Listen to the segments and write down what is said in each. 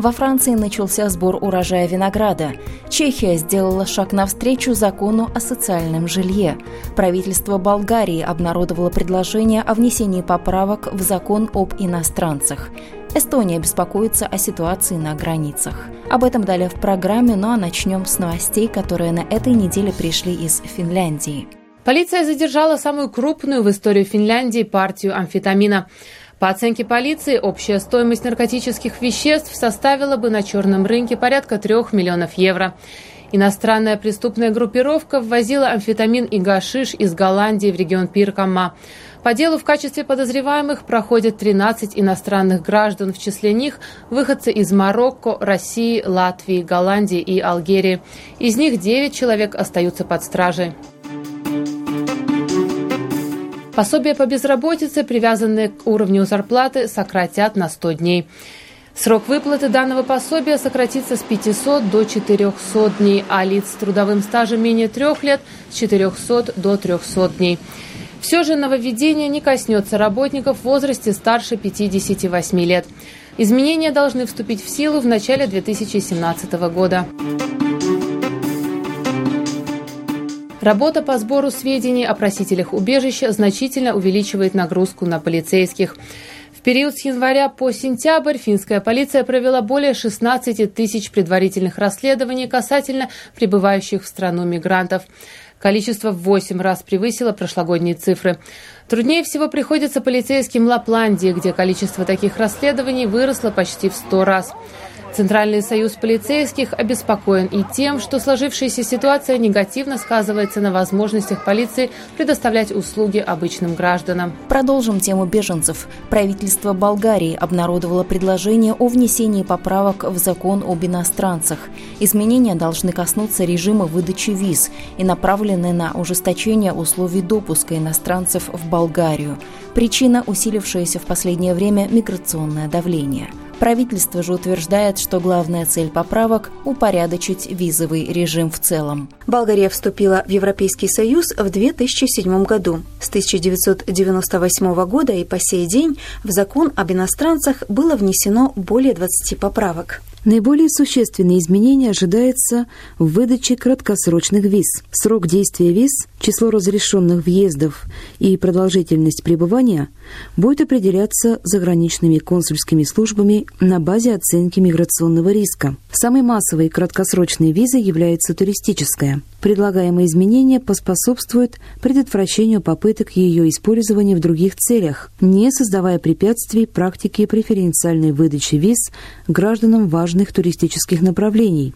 Во Франции начался сбор урожая винограда. Чехия сделала шаг навстречу закону о социальном жилье. Правительство Болгарии обнародовало предложение о внесении поправок в закон об иностранцах. Эстония беспокоится о ситуации на границах. Об этом далее в программе, ну а начнем с новостей, которые на этой неделе пришли из Финляндии. Полиция задержала самую крупную в истории Финляндии партию амфетамина. По оценке полиции, общая стоимость наркотических веществ составила бы на черном рынке порядка трех миллионов евро. Иностранная преступная группировка ввозила амфетамин и гашиш из Голландии в регион Пиркама. По делу в качестве подозреваемых проходят 13 иностранных граждан, в числе них выходцы из Марокко, России, Латвии, Голландии и Алгерии. Из них 9 человек остаются под стражей. Пособие по безработице, привязанные к уровню зарплаты, сократят на 100 дней. Срок выплаты данного пособия сократится с 500 до 400 дней, а лиц с трудовым стажем менее трех лет с 400 до 300 дней. Все же нововведение не коснется работников в возрасте старше 58 лет. Изменения должны вступить в силу в начале 2017 года. Работа по сбору сведений о просителях убежища значительно увеличивает нагрузку на полицейских. В период с января по сентябрь финская полиция провела более 16 тысяч предварительных расследований касательно прибывающих в страну мигрантов. Количество в 8 раз превысило прошлогодние цифры. Труднее всего приходится полицейским Лапландии, где количество таких расследований выросло почти в 100 раз. Центральный союз полицейских обеспокоен и тем, что сложившаяся ситуация негативно сказывается на возможностях полиции предоставлять услуги обычным гражданам. Продолжим тему беженцев. Правительство Болгарии обнародовало предложение о внесении поправок в закон об иностранцах. Изменения должны коснуться режима выдачи виз и направлены на ужесточение условий допуска иностранцев в Болгарию. Причина – усилившееся в последнее время миграционное давление. Правительство же утверждает, что главная цель поправок – упорядочить визовый режим в целом. Болгария вступила в Европейский Союз в 2007 году. С 1998 года и по сей день в закон об иностранцах было внесено более 20 поправок. Наиболее существенные изменения ожидается в выдаче краткосрочных виз. Срок действия виз, число разрешенных въездов и продолжительность пребывания будет определяться заграничными консульскими службами на базе оценки миграционного риска. Самой массовой краткосрочной визой является туристическая. Предлагаемые изменения поспособствуют предотвращению попыток ее использования в других целях, не создавая препятствий практике преференциальной выдачи виз гражданам важных туристических направлений.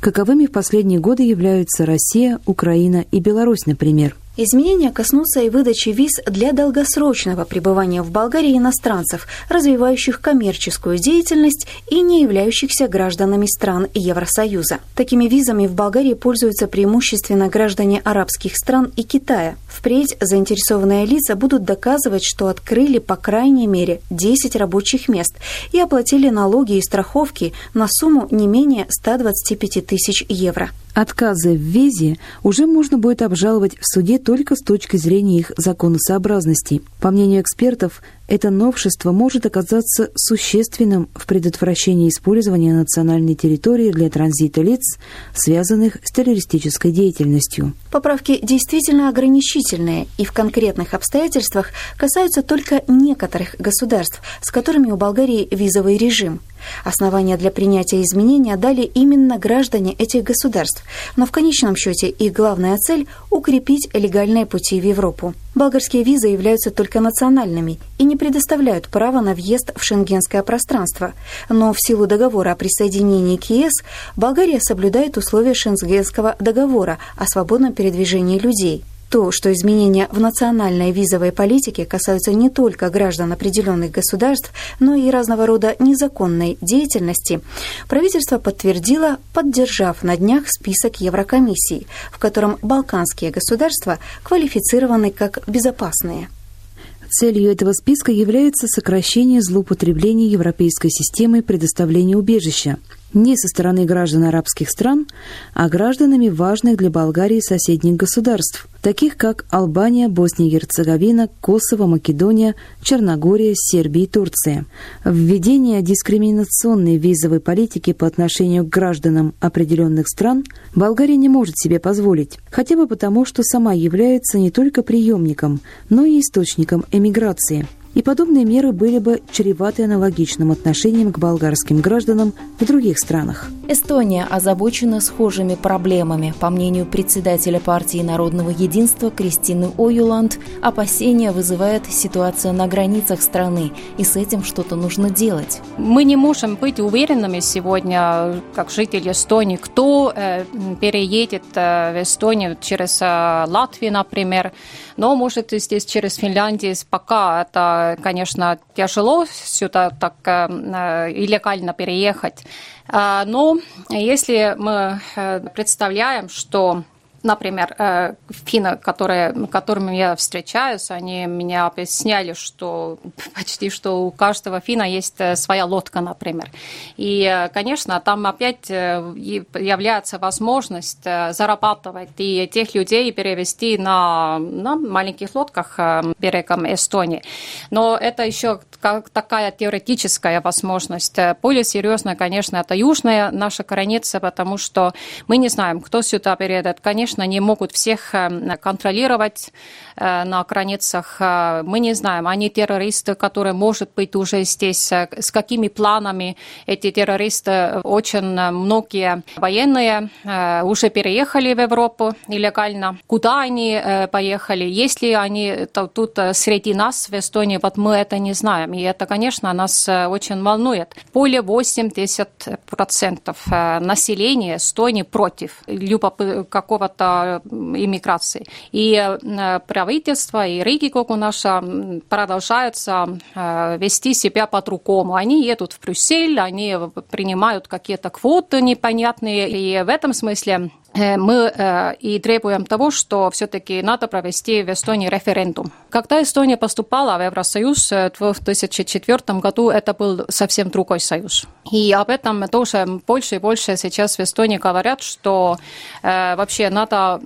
Каковыми в последние годы являются Россия, Украина и Беларусь, например. Изменения коснутся и выдачи виз для долгосрочного пребывания в Болгарии иностранцев, развивающих коммерческую деятельность и не являющихся гражданами стран Евросоюза. Такими визами в Болгарии пользуются преимущественно граждане арабских стран и Китая. Впредь заинтересованные лица будут доказывать, что открыли по крайней мере 10 рабочих мест и оплатили налоги и страховки на сумму не менее 125 тысяч евро. Отказы в визе уже можно будет обжаловать в суде только с точки зрения их законосообразности. По мнению экспертов, это новшество может оказаться существенным в предотвращении использования национальной территории для транзита лиц, связанных с террористической деятельностью. Поправки действительно ограничительные и в конкретных обстоятельствах касаются только некоторых государств, с которыми у Болгарии визовый режим. Основания для принятия изменения дали именно граждане этих государств, но в конечном счете их главная цель – укрепить легальные пути в Европу. Болгарские визы являются только национальными и не предоставляют права на въезд в шенгенское пространство. Но в силу договора о присоединении к ЕС Болгария соблюдает условия Шенгенского договора о свободном передвижении людей. То, что изменения в национальной визовой политике касаются не только граждан определенных государств, но и разного рода незаконной деятельности, правительство подтвердило, поддержав на днях список Еврокомиссии, в котором балканские государства квалифицированы как безопасные. Целью этого списка является сокращение злоупотреблений европейской системой предоставления убежища – не со стороны граждан арабских стран, а гражданами важных для Болгарии соседних государств, таких как Албания, Босния и Герцеговина, Косово, Македония, Черногория, Сербия и Турция. Введение дискриминационной визовой политики по отношению к гражданам определенных стран Болгария не может себе позволить, хотя бы потому, что сама является не только приемником, но и источником эмиграции – и подобные меры были бы чреваты аналогичным отношением к болгарским гражданам в других странах. Эстония озабочена схожими проблемами. По мнению председателя партии народного единства Кристины Оюланд, опасения вызывает ситуация на границах страны, и с этим что-то нужно делать. Мы не можем быть уверенными сегодня, как жители Эстонии, кто э, переедет э, в Эстонию через э, Латвию, например, но может здесь через Финляндию пока это конечно, тяжело сюда так э, и легально переехать. А, но если мы э, представляем, что Например, э, финны, которые, которыми я встречаюсь, они меня объясняли, что почти что у каждого фина есть э, своя лодка, например. И, э, конечно, там опять является возможность зарабатывать и тех людей перевести на, на маленьких лодках берегом Эстонии. Но это еще как такая теоретическая возможность. Более серьезная, конечно, это южная наша граница, потому что мы не знаем, кто сюда переедет. Конечно, конечно, не могут всех э, контролировать э, на границах. Э, мы не знаем, они террористы, которые, может быть, уже здесь, с какими планами эти террористы, очень многие военные уже переехали в Европу нелегально. Куда они поехали? Если они тут среди нас в Эстонии, вот мы это не знаем. И это, конечно, нас очень волнует. Более 80% населения Эстонии против любого какого-то какой иммиграции. И э, правительство, и Ригикогу наша продолжаются э, вести себя по-другому. Они едут в Брюссель, они принимают какие-то квоты непонятные, и в этом смысле Э, мы э, и требуем того, что все-таки надо провести в Эстонии референдум. Когда Эстония поступала в Евросоюз э, в 2004 году, это был совсем другой союз. И об этом тоже больше и больше сейчас в Эстонии говорят, что вообще надо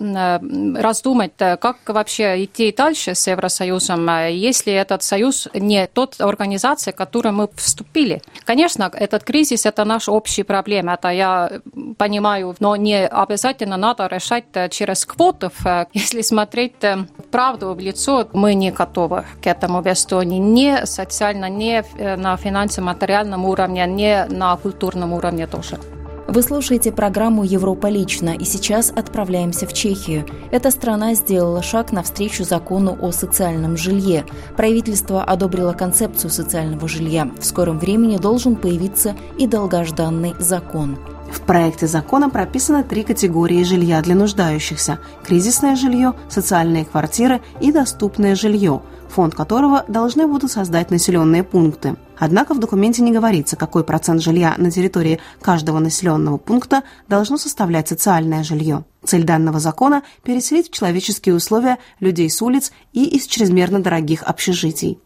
раздумать, как вообще идти дальше с Евросоюзом, если этот союз не тот организация, в которую мы вступили. Конечно, этот кризис – это наш общий проблема, это я понимаю, но не обязательно обязательно надо решать э, через квоты. Э, если смотреть э, правду в лицо, мы не готовы к этому в Эстонии. Не социально, не на финансово-материальном уровне, не на культурном уровне тоже. Вы слушаете программу «Европа лично» и сейчас отправляемся в Чехию. Эта страна сделала шаг навстречу закону о социальном жилье. Правительство одобрило концепцию социального жилья. В скором времени должен появиться и долгожданный закон – в проекте закона прописаны три категории жилья для нуждающихся – кризисное жилье, социальные квартиры и доступное жилье, фонд которого должны будут создать населенные пункты. Однако в документе не говорится, какой процент жилья на территории каждого населенного пункта должно составлять социальное жилье. Цель данного закона – переселить в человеческие условия людей с улиц и из чрезмерно дорогих общежитий.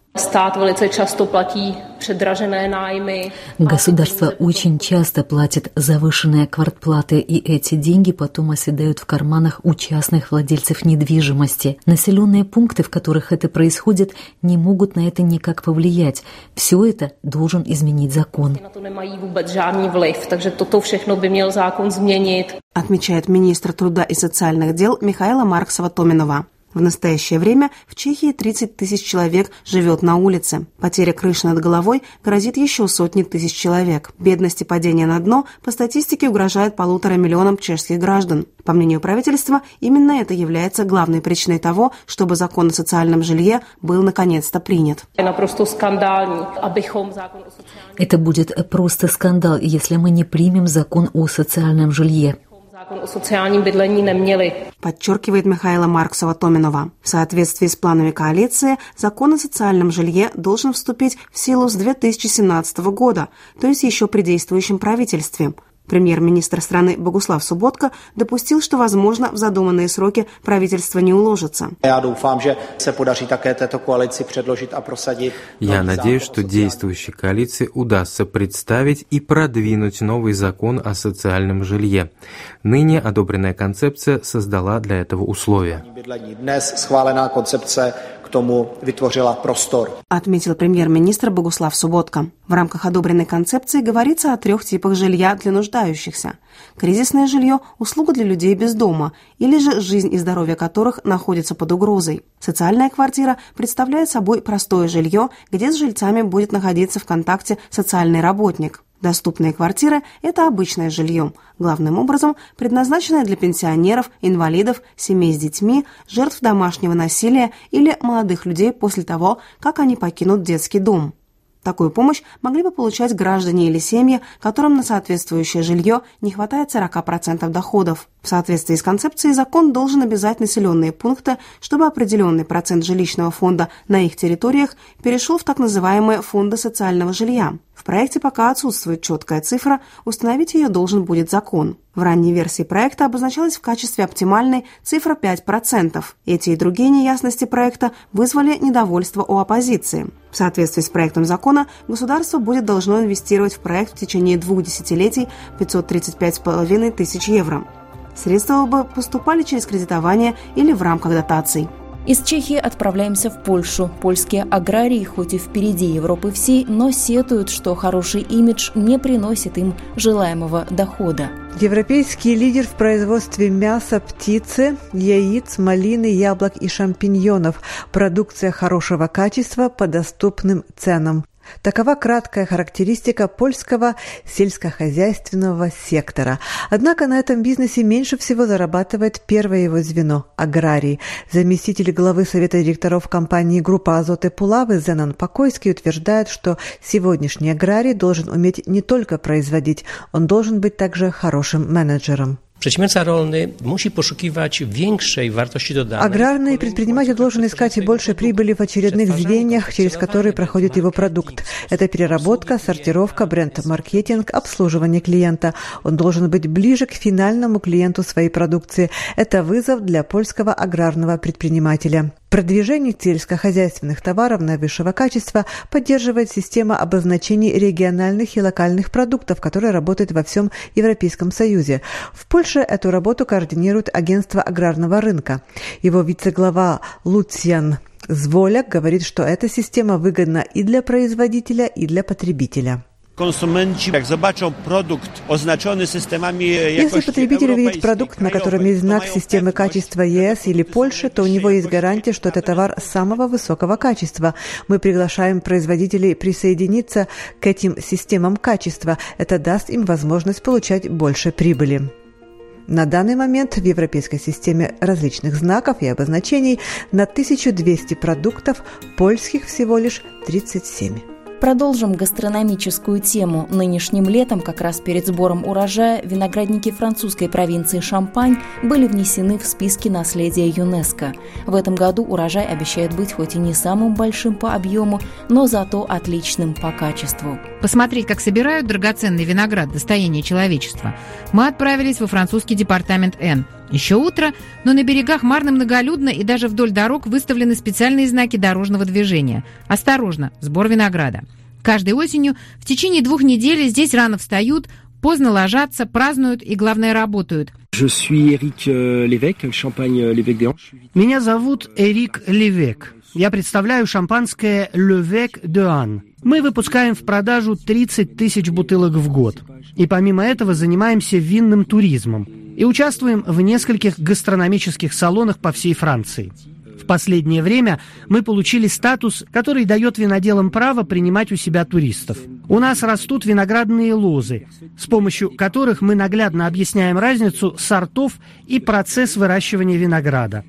Государство очень часто платит завышенные квартплаты, и эти деньги потом оседают в карманах у частных владельцев недвижимости. Населенные пункты, в которых это происходит, не могут на это никак повлиять. Все это должен изменить закон. Отмечает министр труда и социальных дел Михаила Марксова-Томинова. В настоящее время в Чехии 30 тысяч человек живет на улице. Потеря крыши над головой грозит еще сотни тысяч человек. Бедность и падение на дно по статистике угрожает полутора миллионам чешских граждан. По мнению правительства, именно это является главной причиной того, чтобы закон о социальном жилье был наконец-то принят. Это будет просто скандал, если мы не примем закон о социальном жилье. Подчеркивает Михаила Марксова-Томинова. В соответствии с планами коалиции, закон о социальном жилье должен вступить в силу с 2017 года, то есть еще при действующем правительстве – Премьер-министр страны Богуслав Субботка допустил, что, возможно, в задуманные сроки правительство не уложится. Я надеюсь, что действующей коалиции удастся представить и продвинуть новый закон о социальном жилье. Ныне одобренная концепция создала для этого условия тому vytvořila простор. Отметил премьер-министр Богуслав Субботка. В рамках одобренной концепции говорится о трех типах жилья для нуждающихся. Кризисное жилье – услуга для людей без дома, или же жизнь и здоровье которых находятся под угрозой. Социальная квартира представляет собой простое жилье, где с жильцами будет находиться в контакте социальный работник. Доступные квартиры – это обычное жилье, главным образом предназначенное для пенсионеров, инвалидов, семей с детьми, жертв домашнего насилия или молодых людей после того, как они покинут детский дом. Такую помощь могли бы получать граждане или семьи, которым на соответствующее жилье не хватает 40% доходов. В соответствии с концепцией закон должен обязать населенные пункты, чтобы определенный процент жилищного фонда на их территориях перешел в так называемые фонды социального жилья. В проекте пока отсутствует четкая цифра, установить ее должен будет закон. В ранней версии проекта обозначалась в качестве оптимальной цифра 5%. Эти и другие неясности проекта вызвали недовольство у оппозиции. В соответствии с проектом закона, государство будет должно инвестировать в проект в течение двух десятилетий 535,5 тысяч евро. Средства бы поступали через кредитование или в рамках дотаций. Из Чехии отправляемся в Польшу. Польские аграрии хоть и впереди Европы всей, но сетуют, что хороший имидж не приносит им желаемого дохода. Европейский лидер в производстве мяса, птицы, яиц, малины, яблок и шампиньонов. Продукция хорошего качества по доступным ценам. Такова краткая характеристика польского сельскохозяйственного сектора. Однако на этом бизнесе меньше всего зарабатывает первое его звено – аграрий. Заместитель главы Совета директоров компании «Группа Азоты Пулавы» Зенан Покойский утверждает, что сегодняшний аграрий должен уметь не только производить, он должен быть также хорошим менеджером. Przedsiębiorca rolny musi poszukiwać większej wartości dodanej. Аграрный предприниматель должен искать больше прибыли в очередных звеньях, через которые проходит его продукт. Это переработка, сортировка, бренд-маркетинг, обслуживание клиента. Он должен быть ближе к финальному клиенту своей продукции. Это вызов для польского аграрного предпринимателя. Продвижение сельскохозяйственных товаров наивысшего качества поддерживает система обозначений региональных и локальных продуктов, которая работает во всем Европейском Союзе. В Польше эту работу координирует агентство аграрного рынка. Его вице-глава Луциан Зволяк говорит, что эта система выгодна и для производителя, и для потребителя. Консументи, как zobaczą продукт, oznaczony systemami Если потребитель видит продукт, на котором есть знак системы качества ЕС или Польши, то у него есть гарантия, что это товар самого высокого качества. Мы приглашаем производителей присоединиться к этим системам качества. Это даст им возможность получать больше прибыли. На данный момент в европейской системе различных знаков и обозначений на 1200 продуктов, польских всего лишь 37. Продолжим гастрономическую тему. Нынешним летом, как раз перед сбором урожая, виноградники французской провинции Шампань были внесены в списки наследия ЮНЕСКо. В этом году урожай обещает быть хоть и не самым большим по объему, но зато отличным по качеству. Посмотреть, как собирают драгоценный виноград, достояние человечества, мы отправились во французский департамент Н – еще утро, но на берегах марно многолюдно и даже вдоль дорог выставлены специальные знаки дорожного движения. Осторожно, сбор винограда. Каждой осенью в течение двух недель здесь рано встают, поздно ложатся, празднуют и, главное, работают. Euh, euh, Меня зовут Эрик Левек. Я представляю шампанское «Левек де Ан». Мы выпускаем в продажу 30 тысяч бутылок в год. И помимо этого занимаемся винным туризмом и участвуем в нескольких гастрономических салонах по всей Франции. В последнее время мы получили статус, который дает виноделам право принимать у себя туристов. У нас растут виноградные лозы, с помощью которых мы наглядно объясняем разницу сортов и процесс выращивания винограда.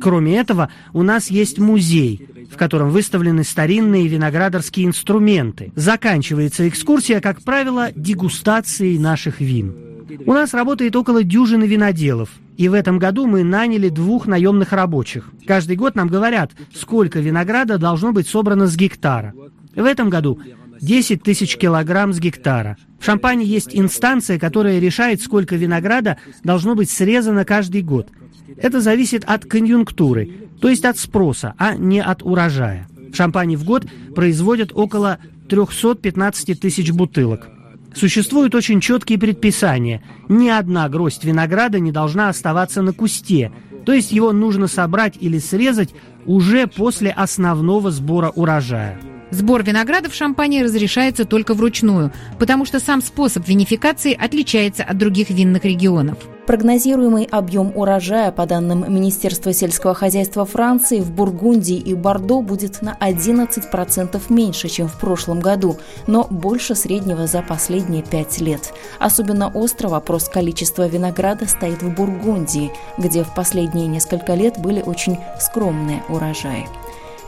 Кроме этого, у нас есть музей, в котором выставлены старинные виноградарские инструменты. Заканчивается экскурсия, как правило, дегустацией наших вин. У нас работает около дюжины виноделов. И в этом году мы наняли двух наемных рабочих. Каждый год нам говорят, сколько винограда должно быть собрано с гектара. В этом году 10 тысяч килограмм с гектара. В Шампане есть инстанция, которая решает, сколько винограда должно быть срезано каждый год. Это зависит от конъюнктуры, то есть от спроса, а не от урожая. В Шампане в год производят около 315 тысяч бутылок. Существуют очень четкие предписания. Ни одна гроздь винограда не должна оставаться на кусте, то есть его нужно собрать или срезать уже после основного сбора урожая. Сбор винограда в шампане разрешается только вручную, потому что сам способ винификации отличается от других винных регионов. Прогнозируемый объем урожая, по данным Министерства сельского хозяйства Франции, в Бургундии и Бордо будет на 11% меньше, чем в прошлом году, но больше среднего за последние пять лет. Особенно остро вопрос количества винограда стоит в Бургундии, где в последние несколько лет были очень скромные урожаи.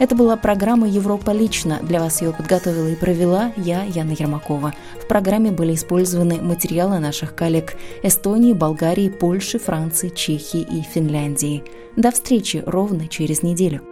Это была программа «Европа лично». Для вас ее подготовила и провела я, Яна Ермакова. В программе были использованы материалы наших коллег Эстонии, Болгарии, Польши, Франции, Чехии и Финляндии. До встречи ровно через неделю.